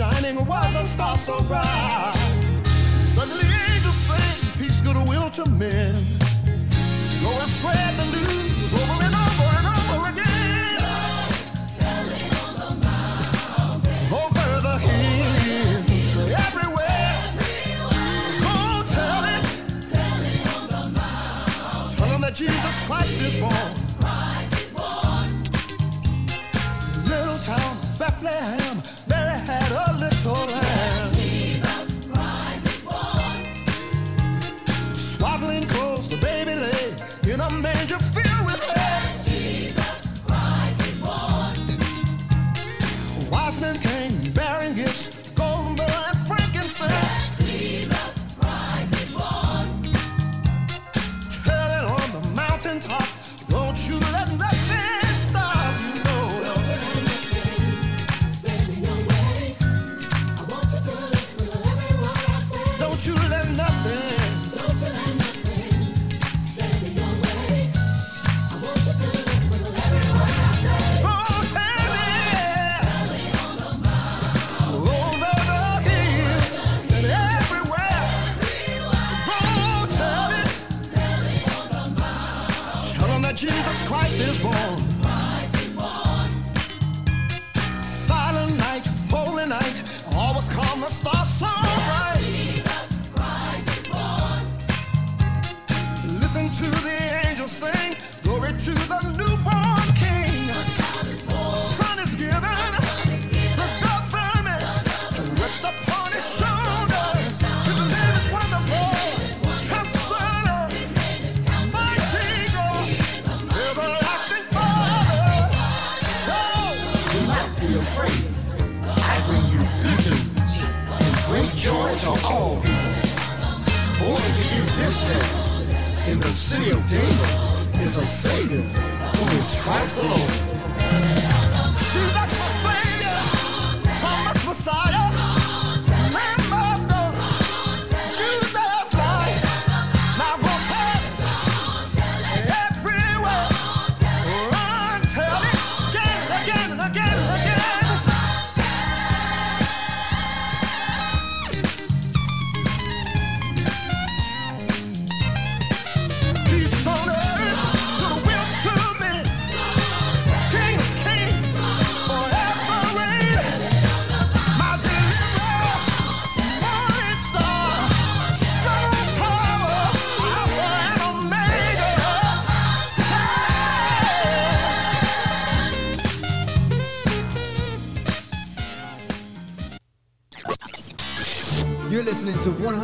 shining was a star so bright. Suddenly angels sing peace, goodwill to men. Jesus Christ is born. Silent night, holy night, always calm, the stars so city of David is a Savior who is Christ the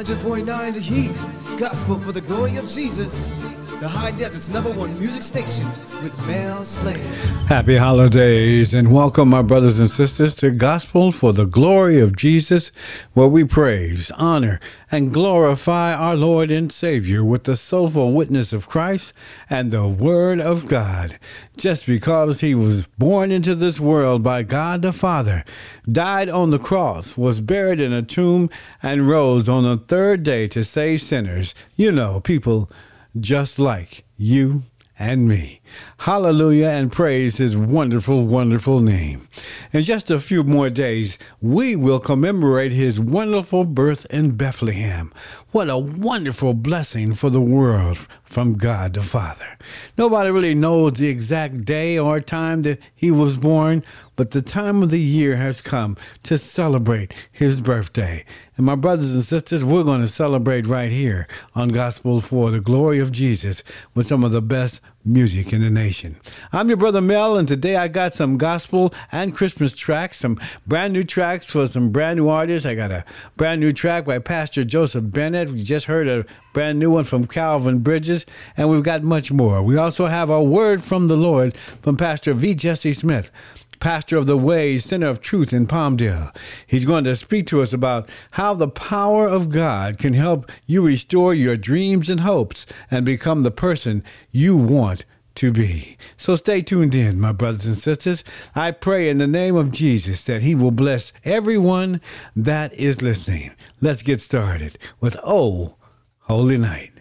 100.9 The Heat, Gospel for the Glory of Jesus, the High Desert's number one music station with Mel Slade. Happy holidays and welcome, my brothers and sisters, to Gospel for the Glory of Jesus, where we praise, honor, and glorify our Lord and Savior with the soulful witness of Christ and the Word of God. Just because he was born into this world by God the Father, died on the cross, was buried in a tomb, and rose on the third day to save sinners. You know, people just like you and me. Hallelujah and praise his wonderful, wonderful name. In just a few more days, we will commemorate his wonderful birth in Bethlehem. What a wonderful blessing for the world from God the Father. Nobody really knows the exact day or time that he was born, but the time of the year has come to celebrate his birthday. And my brothers and sisters, we're going to celebrate right here on Gospel for the Glory of Jesus with some of the best music in the nation. I'm your brother Mel, and today I got some gospel and Christmas tracks, some brand new tracks for some brand new artists. I got a brand new track by Pastor Joseph Bennett. We just heard a brand new one from Calvin Bridges, and we've got much more. We also have a word from the Lord from Pastor V. Jessie Smith pastor of the Way Center of Truth in Palmdale. He's going to speak to us about how the power of God can help you restore your dreams and hopes and become the person you want to be. So stay tuned in, my brothers and sisters. I pray in the name of Jesus that He will bless everyone that is listening. Let's get started with Oh, Holy Night.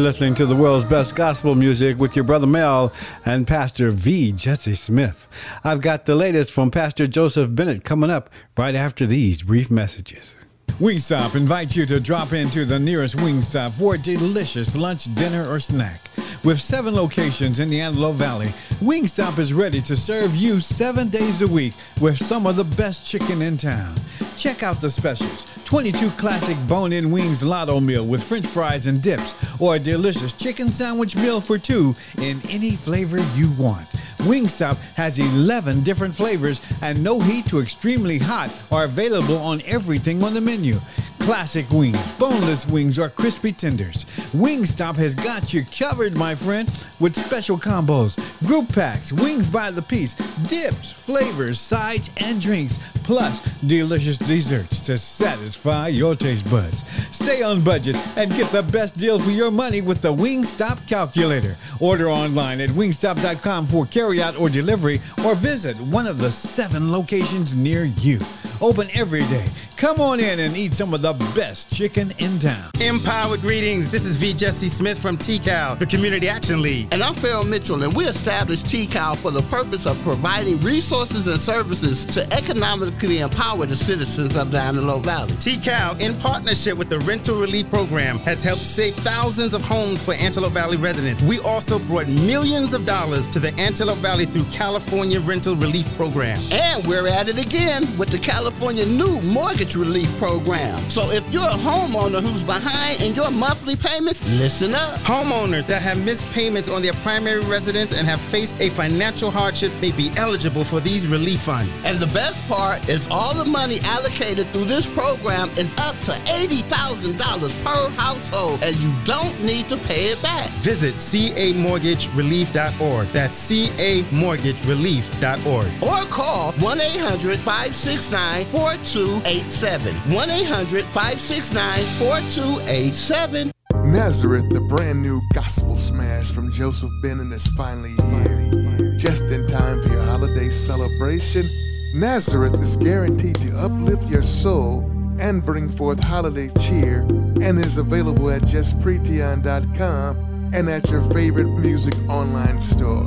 Listening to the world's best gospel music with your brother Mel and Pastor V. Jessie Smith. I've got the latest from Pastor Joseph Bennett coming up right after these brief messages. Wingstop invites you to drop into the nearest Wingstop for a delicious lunch, dinner, or snack. With seven locations in the Antelope Valley, Wingstop is ready to serve you seven days a week with some of the best chicken in town. Check out the specials 22 classic bone in wings lotto meal with french fries and dips, or a delicious chicken sandwich meal for two in any flavor you want. Wingstop has 11 different flavors, and no heat to extremely hot are available on everything on the menu. Classic wings, boneless wings, or crispy tenders. Wingstop has got you covered, my friend, with special combos, group packs, wings by the piece, dips, flavors, sides, and drinks, plus delicious desserts to satisfy your taste buds. Stay on budget and get the best deal for your money with the Wingstop calculator. Order online at wingstop.com for carryout or delivery, or visit one of the seven locations near you. Open every day. Come on in and eat some of the best chicken in town. Empower greetings. This is V. Jessie Smith from TCAL, the Community Action League. And I'm Phil Mitchell, and we established TCAL for the purpose of providing resources and services to economically empower the citizens of the Antelope Valley. TCAL, in partnership with the Rental Relief Program, has helped save thousands of homes for Antelope Valley residents. We also brought millions of dollars to the Antelope Valley through California Rental Relief Program. And we're at it again with the California New Mortgage Relief Program. So if you're a homeowner who's behind in your monthly payments, listen up. Homeowners that have missed payments on their primary residence and have faced a financial hardship may be eligible for these relief funds. And the best part is all the money allocated through this program is up to $80,000 per household, and you don't need to pay it back. Visit camortgagerelief.org. That's camortgagerelief.org. Or call 1 800 569 4287. 1 800 569 4287. Nazareth, the brand new gospel smash from Joseph Bennett is finally here. Just in time for your holiday celebration, Nazareth is guaranteed to uplift your soul and bring forth holiday cheer and is available at justpretion.com and at your favorite music online store.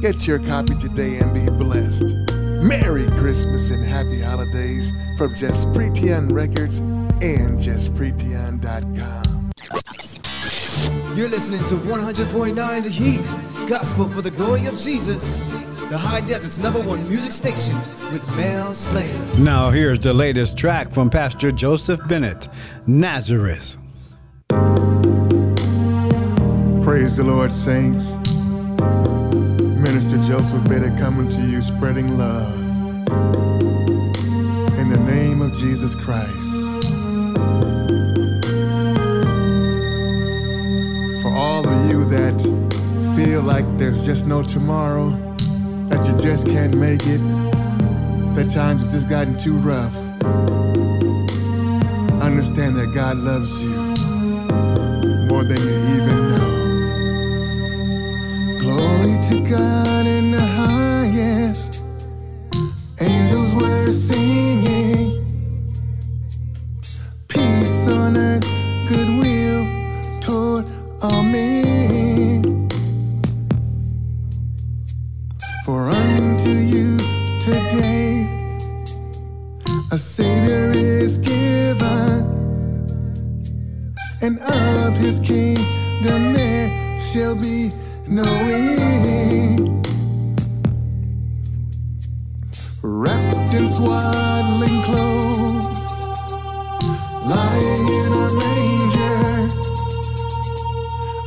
Get your copy today and be blessed. Merry Christmas and happy holidays from Just Pretion Records and justpretion.com. You're listening to 100.9 The Heat, Gospel for the Glory of Jesus, the High Desert's number one music station with Mel Slade. Now, here's the latest track from Pastor Joseph Bennett Nazareth. Praise the Lord, saints. Minister Joseph Bennett coming to you, spreading love. In the name of Jesus Christ. For all of you that feel like there's just no tomorrow, that you just can't make it, that times has just gotten too rough, understand that God loves you Wrapped in swaddling clothes, lying in a manger,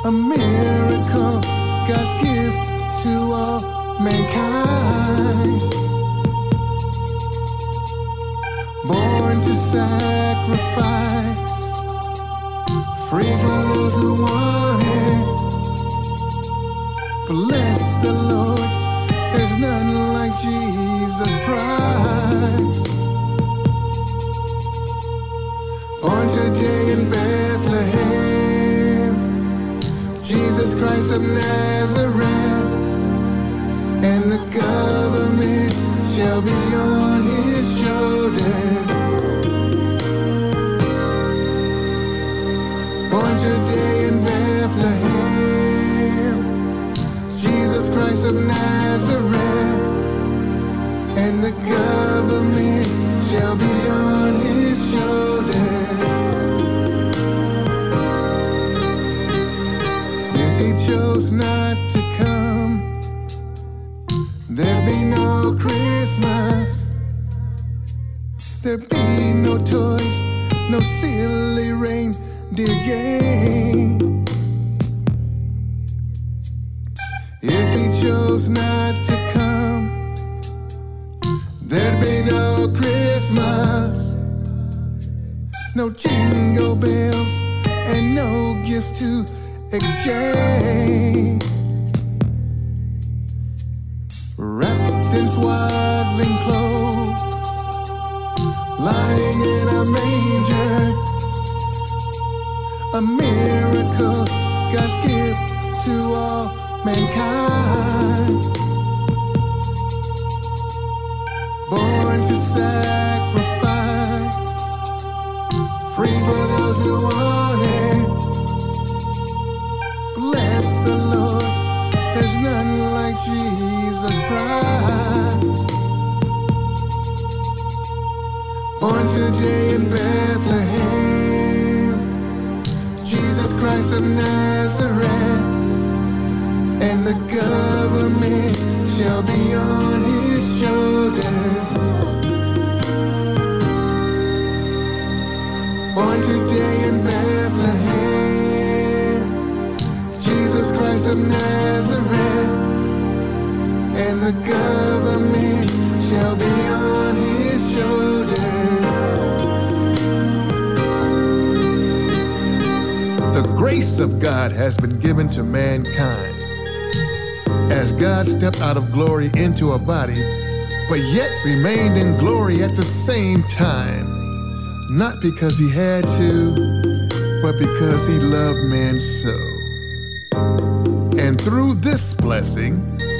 a miracle, God's gift to all mankind. Born to sacrifice, free for those who want In swaddling clothes, lying in a manger, a miracle, God's gift to all mankind. Born to sacrifice. In Bethlehem, Jesus Christ of Nazareth, and the government shall be on his shoulder. Born today in Bethlehem, Jesus Christ of Nazareth, and the government of God has been given to mankind. As God stepped out of glory into a body, but yet remained in glory at the same time. Not because he had to, but because he loved man so. And through this blessing,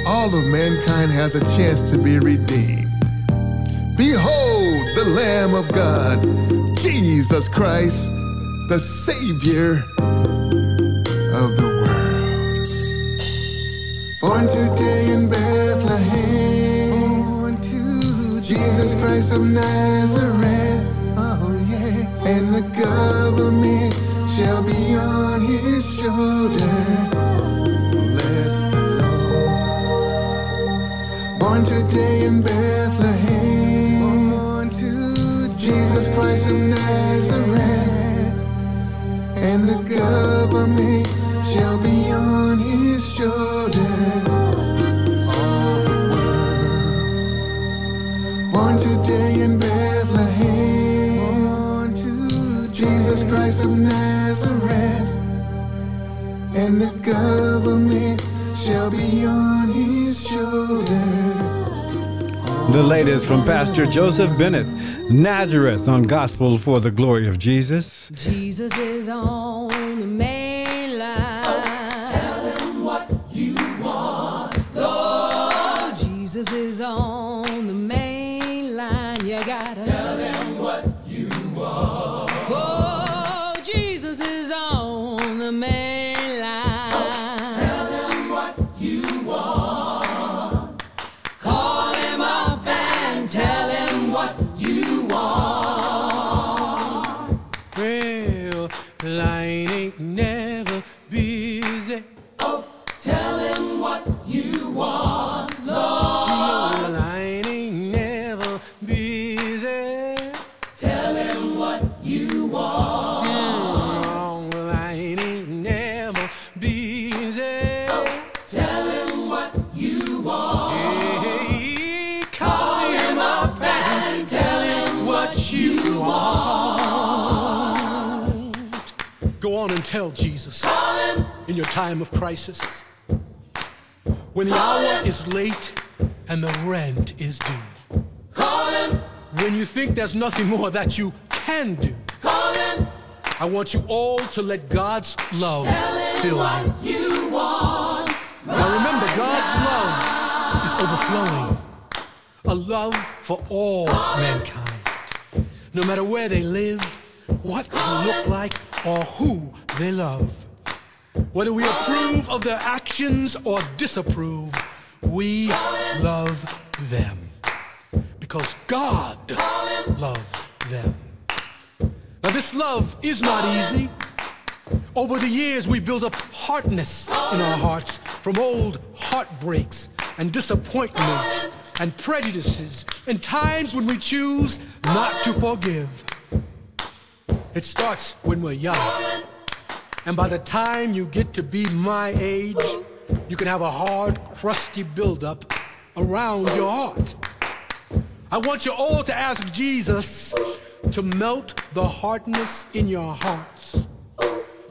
all of mankind has a chance to be redeemed. Behold the Lamb of God, Jesus Christ, the Savior of the world. Born today in Bethlehem, born to Jesus Christ of Nazareth. Oh yeah, and the government shall be on his shoulder. Bless the Lord. Born today in Bethlehem, born to Jesus Christ of Nazareth, and the government The latest from Pastor Joseph Bennett, Nazareth on Gospel for the Glory of Jesus. Jesus is on the main on and tell Jesus in your time of crisis. When the hour is late and the rent is due. Call him, When you think there's nothing more that you can do. call him. I want you all to let God's love him fill you. what you want. Now remember, God's love is overflowing. A love for all mankind. No matter where they live, what they look like, or who they love. Whether we approve of their actions or disapprove, we love them. Because God loves them. Now, this love is not easy. Over the years, we built up hardness in our hearts from old heartbreaks and disappointments and prejudices and times when we choose not to forgive. It starts when we're young. And by the time you get to be my age, you can have a hard, crusty buildup around your heart. I want you all to ask Jesus to melt the hardness in your hearts,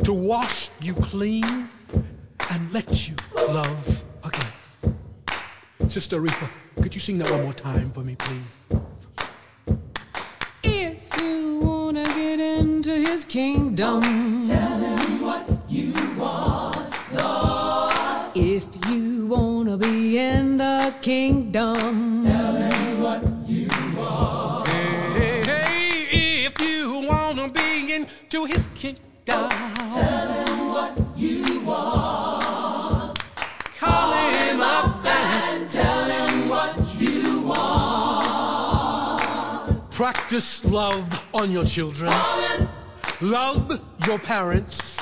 to wash you clean, and let you love again. Sister Aretha, could you sing that one more time for me, please? If you wanna into his kingdom, tell him what you want, Lord. If you wanna be in the kingdom, Practice love on your children. Love your parents.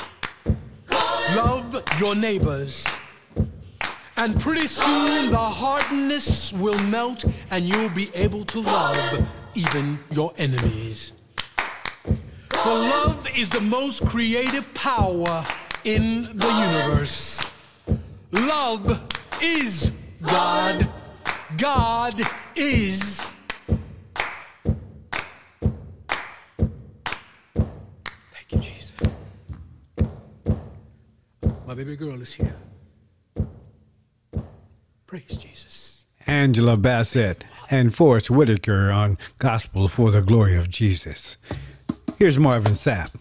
Love your neighbors. And pretty soon the hardness will melt and you'll be able to love even your enemies. For love is the most creative power in the universe. Love is God. God is. My baby girl is here. Praise Jesus. Angela Bassett and Forest Whitaker on Gospel for the Glory of Jesus. Here's Marvin Sapp.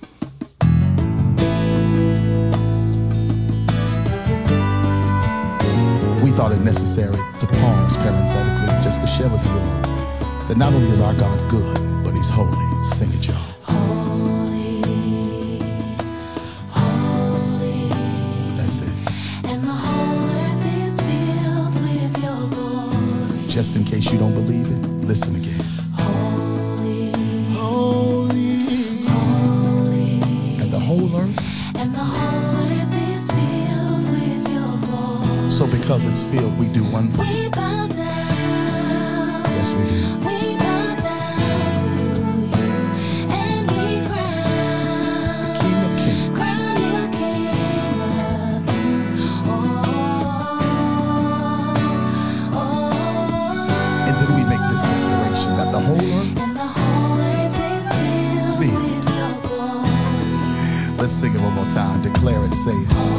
We thought it necessary to pause parenthetically just to share with you all that not only is our God good, but He's holy. Sing it, y'all. Just in case you don't believe it, listen again. Holy, Holy. holy. And the whole earth. And the whole earth is filled with your glory. So because it's filled, we do one thing. We bow down. Yes, we do. Let's sing it one more time. Declare it. Say.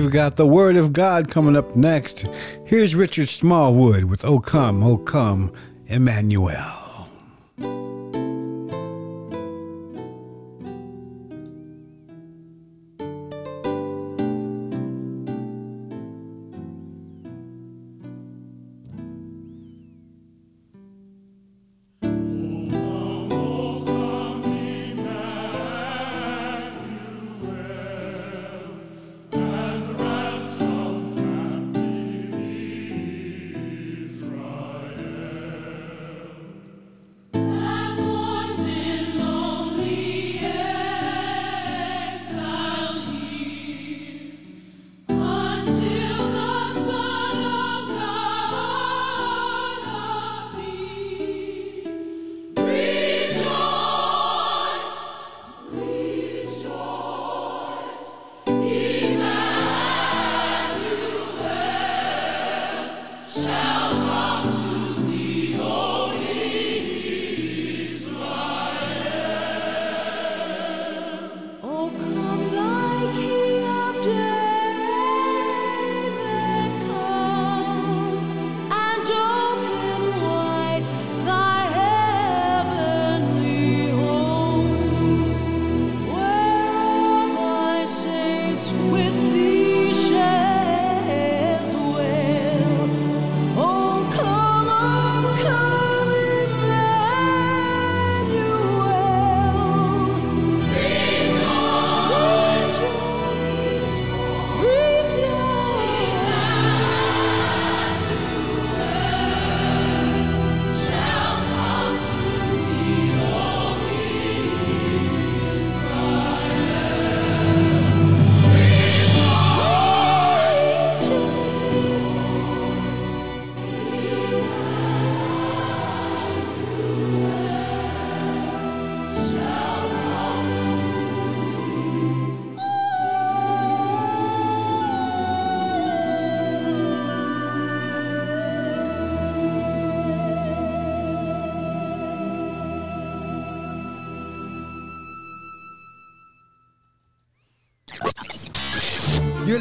We've got the Word of God coming up next. Here's Richard Smallwood with O Come, O Come, Emmanuel.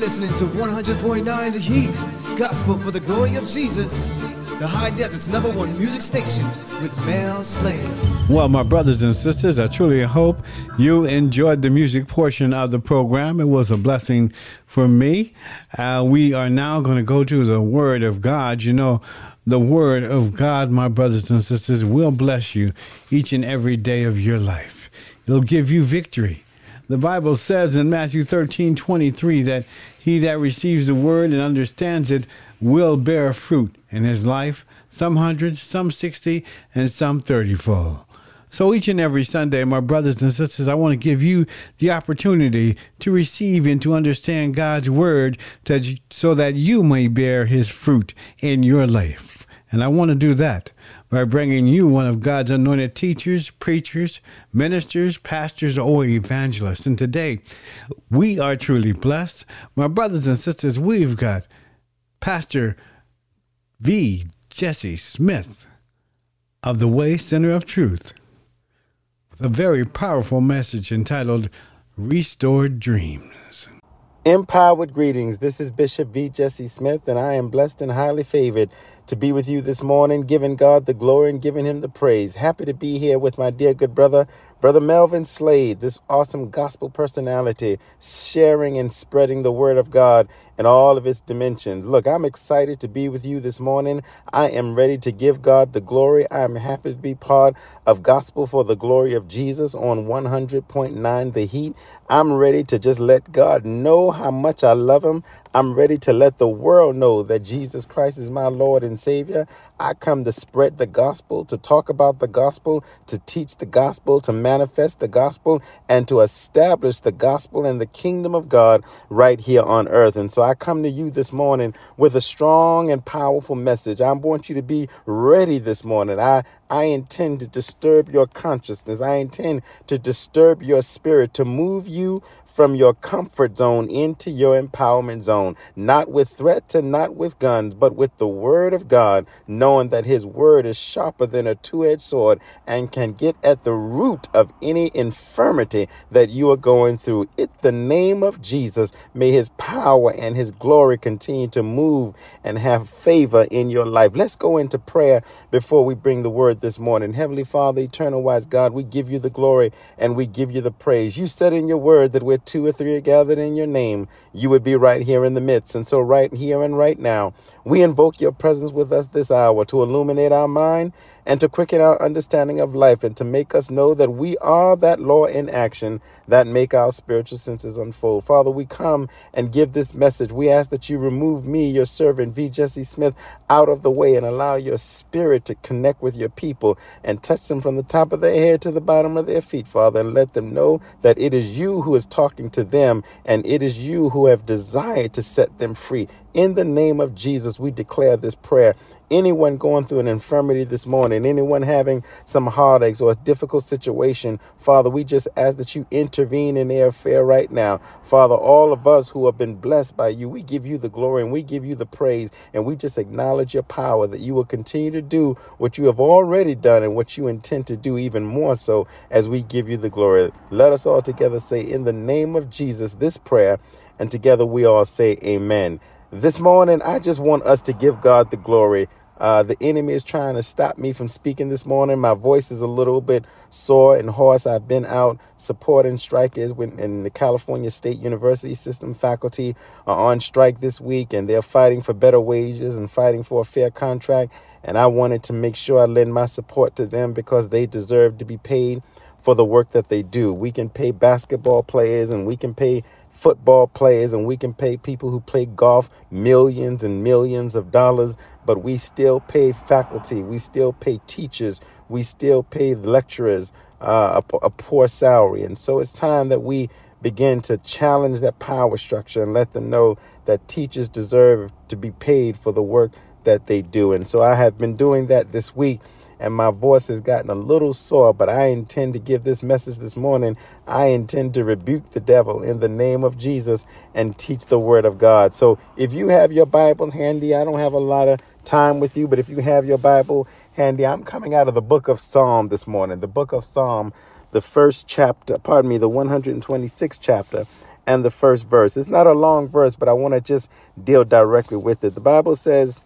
Listening to 100.9 The Heat, Gospel for the Glory of Jesus, the High Desert's number one music station with Mel Slade. Well, my brothers and sisters, I truly hope you enjoyed the music portion of the program. It was a blessing for me. Uh, we are now going to go to the Word of God. You know, the Word of God, my brothers and sisters, will bless you each and every day of your life. It'll give you victory. The Bible says in Matthew 13 23 that he that receives the word and understands it will bear fruit in his life, some hundred, some sixty, and some thirtyfold. So each and every Sunday, my brothers and sisters, I want to give you the opportunity to receive and to understand God's word that, so that you may bear his fruit in your life. And I want to do that by bringing you one of God's anointed teachers, preachers, ministers, pastors, or evangelists. And today, we are truly blessed. My brothers and sisters, we've got Pastor V. Jessie Smith of the Way Center of Truth with a very powerful message entitled Restored Dreams. Empowered greetings. This is Bishop V. Jessie Smith, and I am blessed and highly favored to be with you this morning, giving God the glory and giving Him the praise. Happy to be here with my dear good brother, Brother Melvin Slade, this awesome gospel personality, sharing and spreading the word of God in all of its dimensions. Look, I'm excited to be with you this morning. I am ready to give God the glory. I am happy to be part of Gospel for the Glory of Jesus on 100.9 The Heat. I'm ready to just let God know how much I love Him. I'm ready to let the world know that Jesus Christ is my Lord and Savior. I come to spread the gospel, to talk about the gospel, to teach the gospel, to manifest the gospel, and to establish the gospel and the kingdom of God right here on earth. And so I come to you this morning with a strong and powerful message. I want you to be ready this morning. I, I intend to disturb your consciousness. I intend to disturb your spirit, to move you from your comfort zone into your empowerment zone, not with threats and not with guns, but with the word of God, knowing that his word is sharper than a two edged sword and can get at the root of any infirmity that you are going through. In the name of Jesus, may his power and his glory continue to move and have favor in your life. Let's go into prayer before we bring the word this morning. Heavenly Father, eternal wise God, we give you the glory and we give you the praise. You said in your word that we're two or three are gathered in your name, you would be right here in the midst. And so, right here and right now, we invoke your presence with us this hour to illuminate our mind and to quicken our understanding of life and to make us know that we are that law in action that make our spiritual senses unfold. Father, we come and give this message. We ask that you remove me, your servant, V. Jessie Smith, out of the way and allow your spirit to connect with your people and touch them from the top of their head to the bottom of their feet, Father, and let them know that it is you who is talking to them and it is you who have desired to set them free. In the name of Jesus, we declare this prayer anyone going through an infirmity this morning, anyone having some heartaches or a difficult situation, Father, we just ask that you intervene in their affair right now. Father, all of us who have been blessed by you, we give you the glory and we give you the praise and we just acknowledge your power that you will continue to do what you have already done and what you intend to do even more so as we give you the glory. Let us all together say, in the name of Jesus, this prayer, and together we all say, Amen. This morning, I just want us to give God the glory Uh, the enemy is trying to stop me from speaking this morning. My voice is a little bit sore and hoarse. I've been out supporting strikers in the California State University system. Faculty are on strike this week and they're fighting for better wages and fighting for a fair contract. And I wanted to make sure I lend my support to them because they deserve to be paid for the work that they do. We can pay basketball players and we can pay football players and we can pay people who play golf millions and millions of dollars, but we still pay faculty, we still pay teachers, we still pay lecturers uh, a, a poor salary. And so it's time that we begin to challenge that power structure and let them know that teachers deserve to be paid for the work that they do. And so I have been doing that this week and my voice has gotten a little sore, but I intend to give this message this morning. I intend to rebuke the devil in the name of Jesus and teach the word of God. So if you have your Bible handy, I don't have a lot of time with you, but if you have your Bible handy, I'm coming out of the book of Psalm this morning, the book of Psalm, the first chapter, pardon me, the 126th chapter and the first verse. It's not a long verse, but I want to just deal directly with it. The Bible says,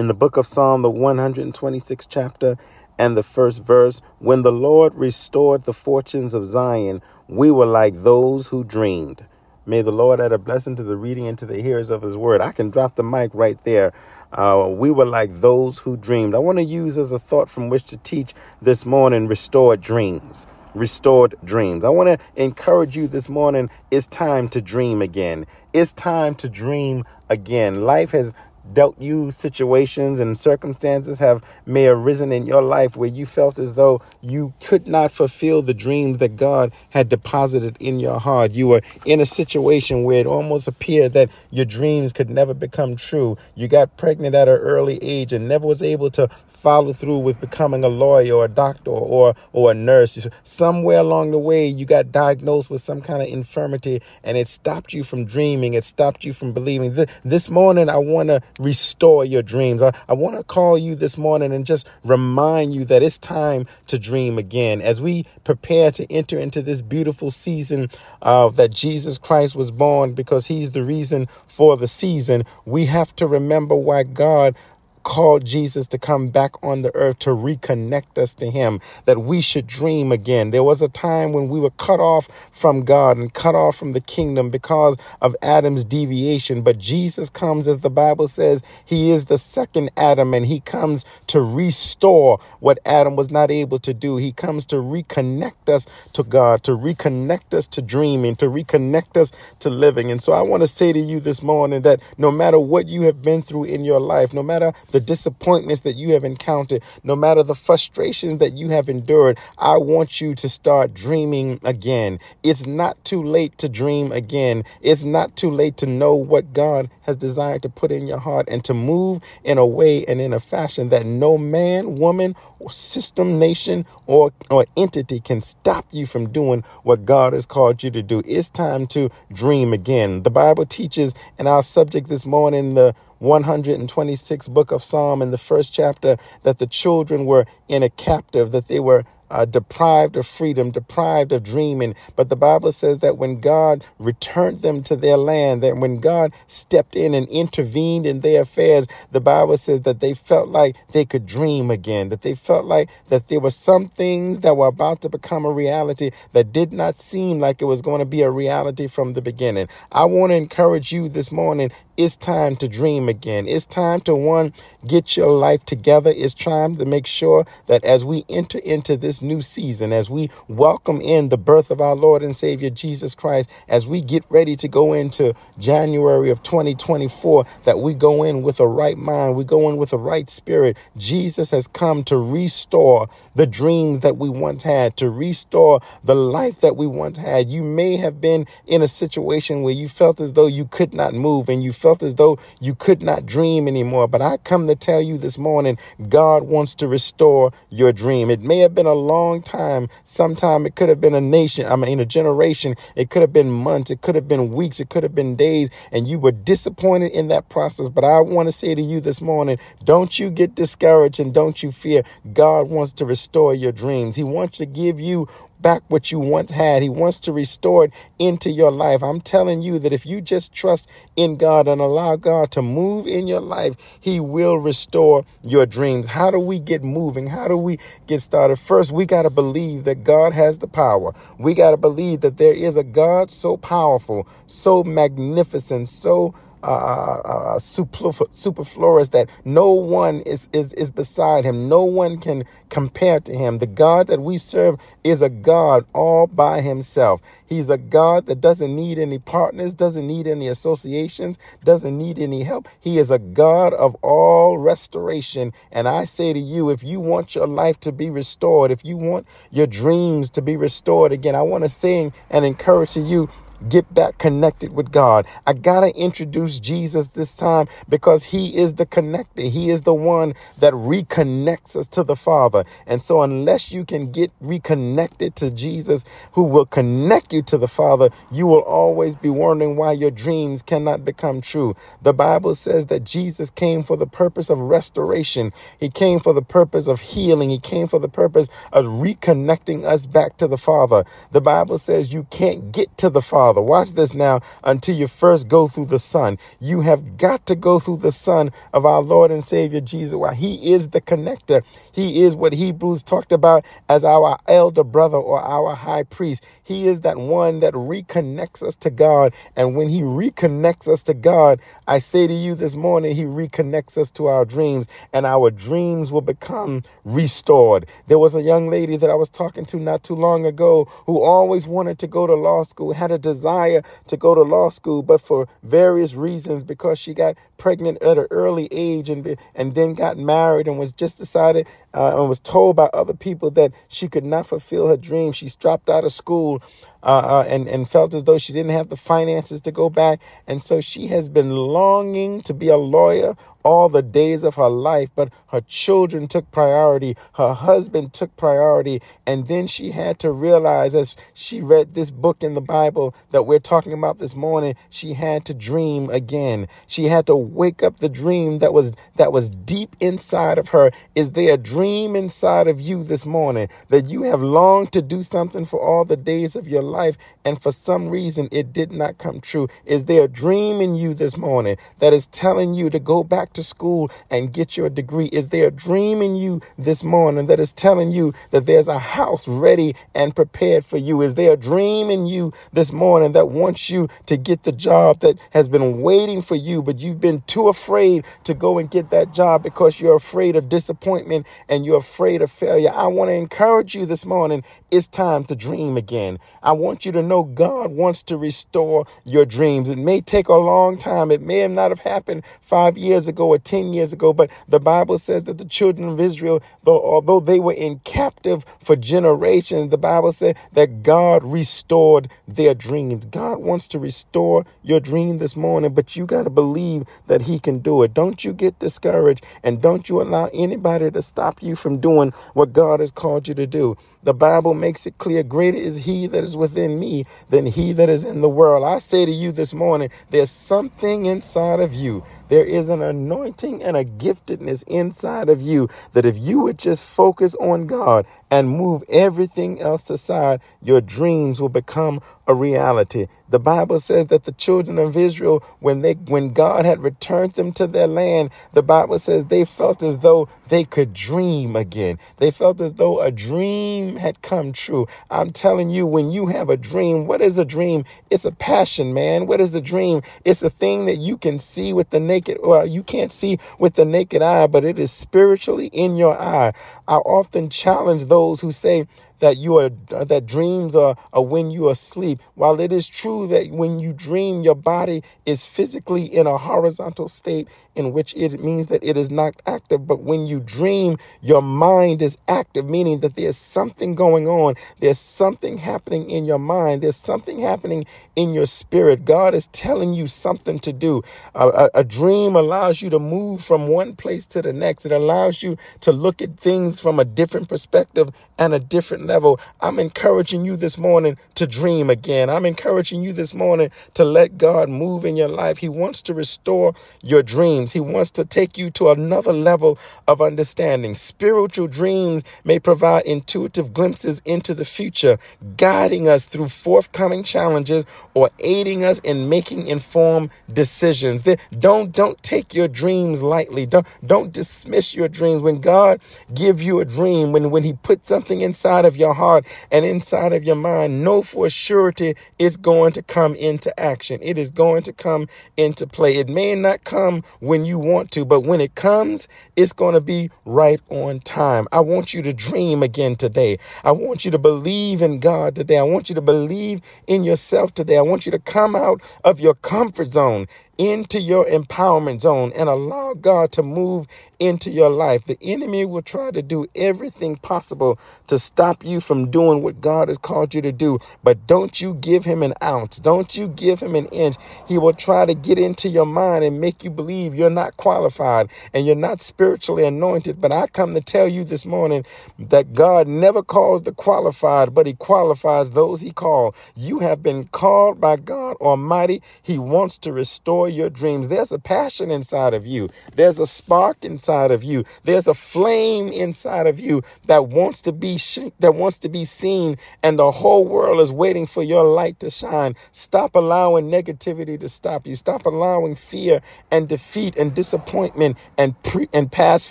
in the book of Psalm, the 126th chapter and the first verse, when the Lord restored the fortunes of Zion, we were like those who dreamed. May the Lord add a blessing to the reading and to the hearers of his word. I can drop the mic right there. Uh, we were like those who dreamed. I want to use as a thought from which to teach this morning restored dreams. Restored dreams. I want to encourage you this morning. It's time to dream again. It's time to dream again. Life has dealt you situations and circumstances have may have risen in your life where you felt as though you could not fulfill the dreams that God had deposited in your heart. You were in a situation where it almost appeared that your dreams could never become true. You got pregnant at an early age and never was able to follow through with becoming a lawyer or a doctor or or a nurse. Somewhere along the way you got diagnosed with some kind of infirmity and it stopped you from dreaming. It stopped you from believing. This morning I want to restore your dreams. I, I want to call you this morning and just remind you that it's time to dream again as we prepare to enter into this beautiful season uh, that Jesus Christ was born because he's the reason for the season. We have to remember why God called Jesus to come back on the earth to reconnect us to Him, that we should dream again. There was a time when we were cut off from God and cut off from the kingdom because of Adam's deviation. But Jesus comes, as the Bible says, He is the second Adam and He comes to restore what Adam was not able to do. He comes to reconnect us to God, to reconnect us to dreaming, to reconnect us to living. And so I want to say to you this morning that no matter what you have been through in your life, no matter the disappointments that you have encountered, no matter the frustrations that you have endured, I want you to start dreaming again. It's not too late to dream again. It's not too late to know what God has desired to put in your heart and to move in a way and in a fashion that no man, woman, system, nation, or, or entity can stop you from doing what God has called you to do. It's time to dream again. The Bible teaches in our subject this morning, the 126th book of Psalm in the first chapter, that the children were in a captive, that they were uh, deprived of freedom, deprived of dreaming. But the Bible says that when God returned them to their land, that when God stepped in and intervened in their affairs, the Bible says that they felt like they could dream again, that they felt like that there were some things that were about to become a reality that did not seem like it was going to be a reality from the beginning. I want to encourage you this morning. It's time to dream again. It's time to one, get your life together. It's time to make sure that as we enter into this new season, as we welcome in the birth of our Lord and Savior Jesus Christ, as we get ready to go into January of 2024, that we go in with a right mind, we go in with a right spirit. Jesus has come to restore the dreams that we once had, to restore the life that we once had. You may have been in a situation where you felt as though you could not move and you felt as though you could not dream anymore. But I come to tell you this morning, God wants to restore your dream. It may have been a long time. Sometime it could have been a nation, I mean, a generation. It could have been months. It could have been weeks. It could have been days. And you were disappointed in that process. But I want to say to you this morning, don't you get discouraged and don't you fear. God wants to restore your dreams. He wants to give you back what you once had. He wants to restore it into your life. I'm telling you that if you just trust in God and allow God to move in your life, He will restore your dreams. How do we get moving? How do we get started? First, we got to believe that God has the power. We got to believe that there is a God so powerful, so magnificent, so uh, uh, superflu- superfluous that no one is, is, is beside him. No one can compare to him. The God that we serve is a God all by himself. He's a God that doesn't need any partners, doesn't need any associations, doesn't need any help. He is a God of all restoration. And I say to you, if you want your life to be restored, if you want your dreams to be restored again, I want to sing and encourage to you get back connected with God. I got to introduce Jesus this time because he is the connector. He is the one that reconnects us to the Father. And so unless you can get reconnected to Jesus who will connect you to the Father, you will always be wondering why your dreams cannot become true. The Bible says that Jesus came for the purpose of restoration. He came for the purpose of healing. He came for the purpose of reconnecting us back to the Father. The Bible says you can't get to the Father Father. Watch this now until you first go through the Son. You have got to go through the Son of our Lord and Savior Jesus. Why? He is the connector. He is what Hebrews talked about as our elder brother or our high priest. He is that one that reconnects us to God. And when He reconnects us to God, I say to you this morning, He reconnects us to our dreams, and our dreams will become restored. There was a young lady that I was talking to not too long ago who always wanted to go to law school, had a desire to go to law school, but for various reasons, because she got pregnant at an early age and, and then got married and was just decided uh, and was told by other people that she could not fulfill her dream. She dropped out of school uh, uh, and, and felt as though she didn't have the finances to go back. And so she has been longing to be a lawyer all the days of her life, but her children took priority, her husband took priority, and then she had to realize as she read this book in the Bible that we're talking about this morning, she had to dream again. She had to wake up the dream that was that was deep inside of her. Is there a dream inside of you this morning that you have longed to do something for all the days of your life and for some reason it did not come true? Is there a dream in you this morning that is telling you to go back to school and get your degree? Is there a dream in you this morning that is telling you that there's a house ready and prepared for you? Is there a dream in you this morning that wants you to get the job that has been waiting for you, but you've been too afraid to go and get that job because you're afraid of disappointment and you're afraid of failure? I want to encourage you this morning. It's time to dream again. I want you to know God wants to restore your dreams. It may take a long time. It may not have happened five years ago or 10 years ago, but the Bible says that the children of Israel, though, although they were in captive for generations, the Bible said that God restored their dreams. God wants to restore your dream this morning, but you got to believe that He can do it. Don't you get discouraged and don't you allow anybody to stop you from doing what God has called you to do. The Bible makes it clear greater is he that is within me than he that is in the world. I say to you this morning, there's something inside of you. There is an anointing and a giftedness inside of you that if you would just focus on God and move everything else aside, your dreams will become a reality. The Bible says that the children of Israel, when they when God had returned them to their land, the Bible says they felt as though they could dream again. They felt as though a dream had come true. I'm telling you, when you have a dream, what is a dream? It's a passion, man. What is a dream? It's a thing that you can see with the naked, well, you can't see with the naked eye, but it is spiritually in your eye. I often challenge those who say, that you are uh, that dreams are, are when you are asleep. While it is true that when you dream, your body is physically in a horizontal state in which it means that it is not active. But when you dream, your mind is active, meaning that there's something going on. There's something happening in your mind. There's something happening in your spirit. God is telling you something to do. A, a, a dream allows you to move from one place to the next. It allows you to look at things from a different perspective and a different level. I'm encouraging you this morning to dream again. I'm encouraging you this morning to let God move in your life. He wants to restore your dreams. He wants to take you to another level of understanding. Spiritual dreams may provide intuitive glimpses into the future, guiding us through forthcoming challenges or aiding us in making informed decisions. Don't don't take your dreams lightly. Don't don't dismiss your dreams. When God give you a dream, when when He put something inside of your heart and inside of your mind, know for surety it's going to come into action. It is going to come into play. It may not come when you want to, but when it comes, it's going to be right on time. I want you to dream again today. I want you to believe in God today. I want you to believe in yourself today. I want you to come out of your comfort zone into your empowerment zone and allow God to move into your life. The enemy will try to do everything possible to stop you from doing what God has called you to do, but don't you give him an ounce. Don't you give him an inch. He will try to get into your mind and make you believe you're not qualified and you're not spiritually anointed. But I come to tell you this morning that God never calls the qualified, but he qualifies those he called. You have been called by God Almighty. He wants to restore your dreams. There's a passion inside of you. There's a spark inside of you. There's a flame inside of you that wants to be sh- that wants to be seen and the whole world is waiting for your light to shine. Stop allowing negativity to stop you. Stop allowing fear and defeat and disappointment and pre- and past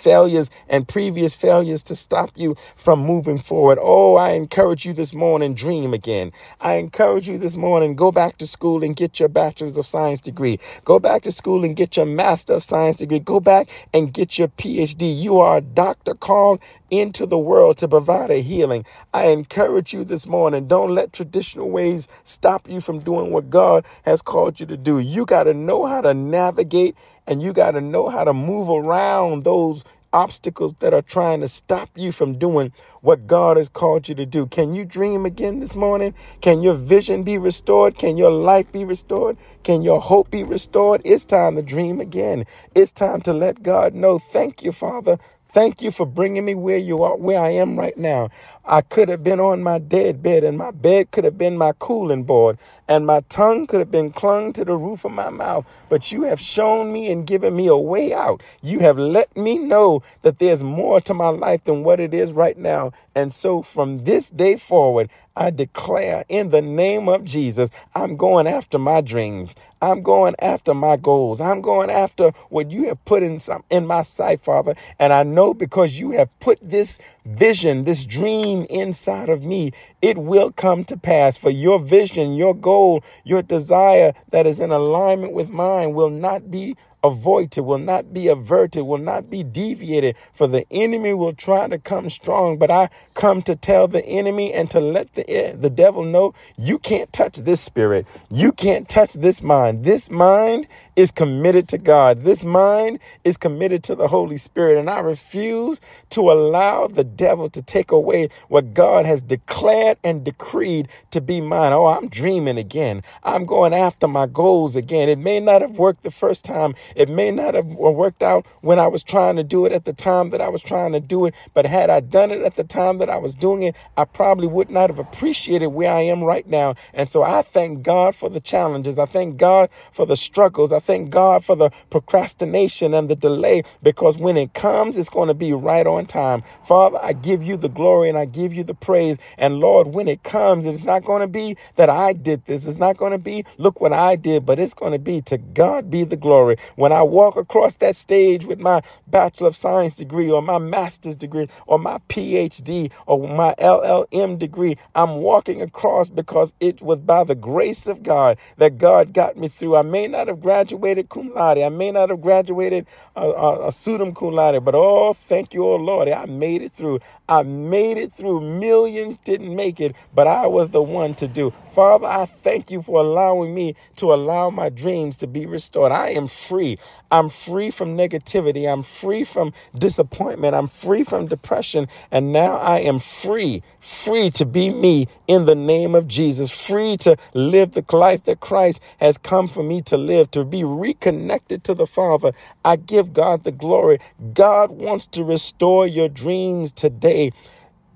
failures and previous failures to stop you from moving forward. Oh, I encourage you this morning dream again. I encourage you this morning go back to school and get your bachelor's of science degree. Go back to school and get your master of science degree. Go back and get your PhD. You are a doctor called into the world to provide a healing. I encourage you this morning. Don't let traditional ways stop you from doing what God has called you to do. You got to know how to navigate and you got to know how to move around those obstacles that are trying to stop you from doing what God has called you to do. Can you dream again this morning? Can your vision be restored? Can your life be restored? Can your hope be restored? It's time to dream again. It's time to let God know, thank you, Father. Thank you for bringing me where you are, where I am right now. I could have been on my dead bed, and my bed could have been my cooling board, and my tongue could have been clung to the roof of my mouth. But you have shown me and given me a way out. You have let me know that there's more to my life than what it is right now. And so from this day forward, I declare in the name of Jesus, I'm going after my dreams. I'm going after my goals. I'm going after what you have put in some in my sight, Father. And I know because you have put this vision, this dream inside of me, it will come to pass. For your vision, your goal, your desire that is in alignment with mine will not be avoided, will not be averted, will not be deviated. For the enemy will try to come strong, but I come to tell the enemy and to let the eh, the devil know you can't touch this spirit. You can't touch this mind. This mind is committed to God. This mind is committed to the Holy Spirit. And I refuse to allow the devil to take away what God has declared and decreed to be mine. Oh, I'm dreaming again. I'm going after my goals again. It may not have worked the first time. It may not have worked out when I was trying to do it at the time that I was trying to do it. But had I done it at the time that I was doing it, I probably would not have appreciated where I am right now. And so I thank God for the challenges. I thank God for the struggles. I thank God for the procrastination and the delay because when it comes, it's going to be right on time. Father, I give you the glory and I give you the praise. And Lord, when it comes, it's not going to be that I did this. It's not going to be, look what I did, but it's going to be to God be the glory. When I walk across that stage with my Bachelor of Science degree or my master's degree or my PhD or my LLM degree, I'm walking across because it was by the grace of God that God got me through. I may not have graduated cum laude. I may not have graduated a, a summa cum laude, but oh, thank you, oh Lord, I made it through. I made it through. Millions didn't make it, but I was the one to do. Father, I thank you for allowing me to allow my dreams to be restored. I am free. I'm free from negativity. I'm free from disappointment. I'm free from depression. And now I am free, free to be me in the name of Jesus, free to live the life that Christ has come for me to live, to be reconnected to the Father. I give God the glory. God wants to restore your dreams today.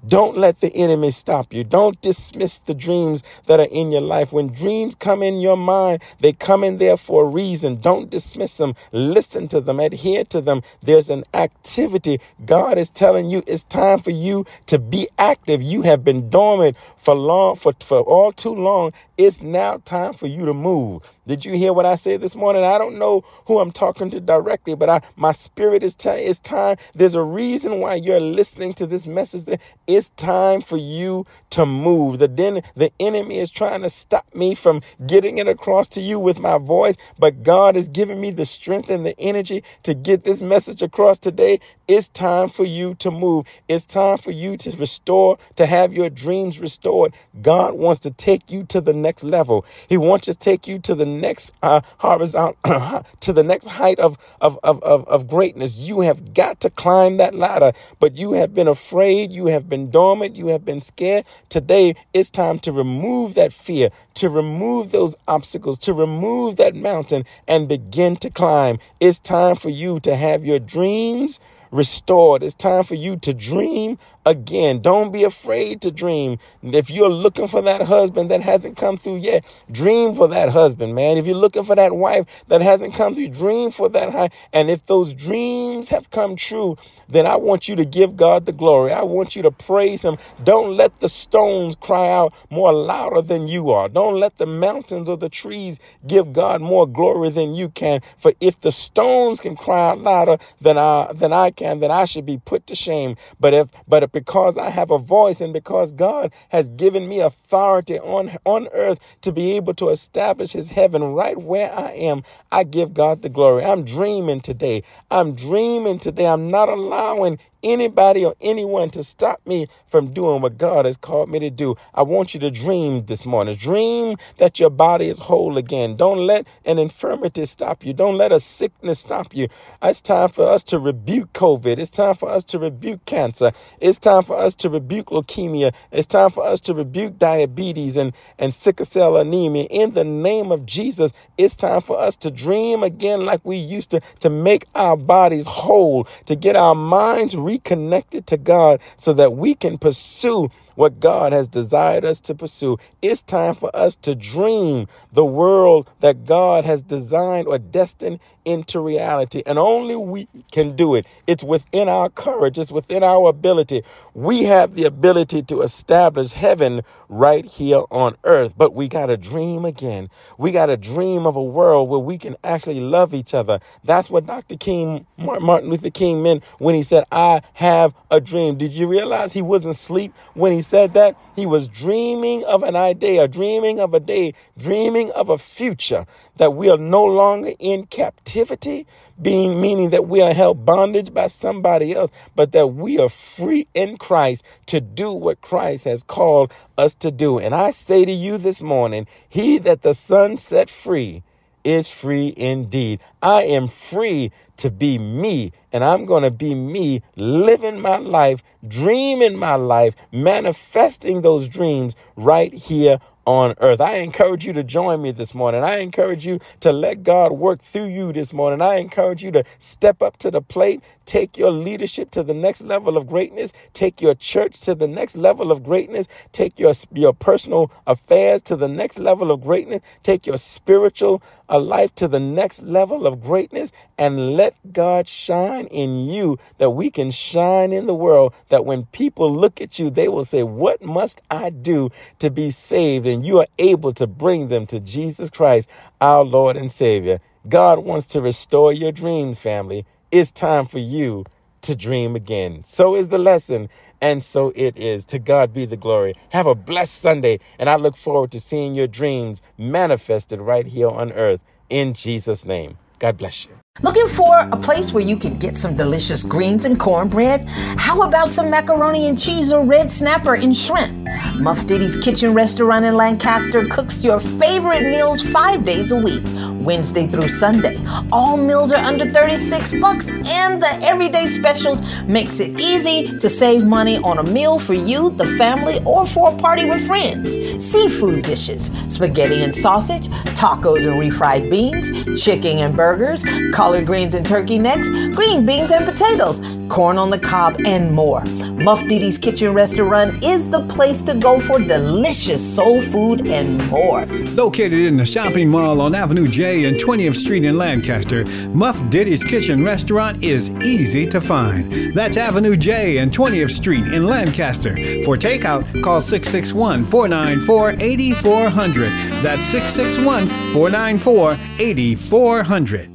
Don't let the enemy stop you. Don't dismiss the dreams that are in your life. When dreams come in your mind, they come in there for a reason. Don't dismiss them. Listen to them. Adhere to them. There's an activity. God is telling you it's time for you to be active. You have been dormant for long, for, for all too long. It's now time for you to move. Did you hear what I said this morning? I don't know who I'm talking to directly, but I, my spirit is telling it's time. There's a reason why you're listening to this message. That it's time for you to move. The den, the enemy is trying to stop me from getting it across to you with my voice, but God is giving me the strength and the energy to get this message across today. It's time for you to move. It's time for you to restore, to have your dreams restored. God wants to take you to the next level. He wants to take you to the next uh, horizontal, to the next height of, of, of, of, of greatness. You have got to climb that ladder, but you have been afraid. You have been dormant. You have been scared. Today, it's time to remove that fear, to remove those obstacles, to remove that mountain and begin to climb. It's time for you to have your dreams restored. It's time for you to dream again. Don't be afraid to dream. If you're looking for that husband that hasn't come through yet, dream for that husband, man. If you're looking for that wife that hasn't come through, dream for that high. And if those dreams have come true, then I want you to give God the glory. I want you to praise Him. Don't let the stones cry out more louder than you are. Don't let the mountains or the trees give God more glory than you can. For if the stones can cry out louder than I than I can, then I should be put to shame. But if but if because I have a voice and because God has given me authority on on earth to be able to establish His heaven right where I am, I give God the glory. I'm dreaming today. I'm dreaming today. I'm not allowing anybody or anyone to stop me from doing what God has called me to do. I want you to dream this morning. Dream that your body is whole again. Don't let an infirmity stop you. Don't let a sickness stop you. It's time for us to rebuke COVID. It's time for us to rebuke cancer. It's time for us to rebuke leukemia. It's time for us to rebuke diabetes and, and sickle cell anemia. In the name of Jesus, it's time for us to dream again like we used to, to make our bodies whole, to get our minds re reconnected to God so that we can pursue what God has desired us to pursue. It's time for us to dream the world that God has designed or destined into reality. And only we can do it. It's within our courage, it's within our ability. We have the ability to establish heaven right here on earth, but we got to dream again. We got to dream of a world where we can actually love each other. That's what Dr. King, Martin Luther King meant when he said, I have a dream. Did you realize he wasn't asleep when he said that? He was dreaming of an idea, dreaming of a day, dreaming of a future that we are no longer in captivity, being meaning that we are held bondage by somebody else, but that we are free in Christ to do what Christ has called us to do. And I say to you this morning, he that the Son set free is free indeed. I am free to be me, and I'm going to be me, living my life, dreaming my life, manifesting those dreams right here on earth. I encourage you to join me this morning. I encourage you to let God work through you this morning. I encourage you to step up to the plate, take your leadership to the next level of greatness, take your church to the next level of greatness, take your your personal affairs to the next level of greatness, take your spiritual a life to the next level of greatness and let God shine in you that we can shine in the world. That when people look at you, they will say, What must I do to be saved? And you are able to bring them to Jesus Christ, our Lord and Savior. God wants to restore your dreams, family. It's time for you to dream again. So is the lesson. And so it is. To God be the glory. Have a blessed Sunday. And I look forward to seeing your dreams manifested right here on earth in Jesus' name. God bless you. Looking for a place where you can get some delicious greens and cornbread? How about some macaroni and cheese or red snapper and shrimp? Muff Diddy's Kitchen Restaurant in Lancaster cooks your favorite meals five days a week, Wednesday through Sunday. All meals are under 36 bucks, and the everyday specials makes it easy to save money on a meal for you, the family, or for a party with friends. Seafood dishes, spaghetti and sausage, tacos and refried beans, chicken and burgers, collard greens and turkey necks, green beans and potatoes, corn on the cob, and more. Muff Diddy's Kitchen Restaurant is the place to go for delicious soul food and more. Located in the shopping mall on Avenue J and 20th Street in Lancaster, Muff Diddy's Kitchen Restaurant is easy to find. That's Avenue J and 20th Street in Lancaster. For takeout, call 661 494 8400. That's 661 494 8400.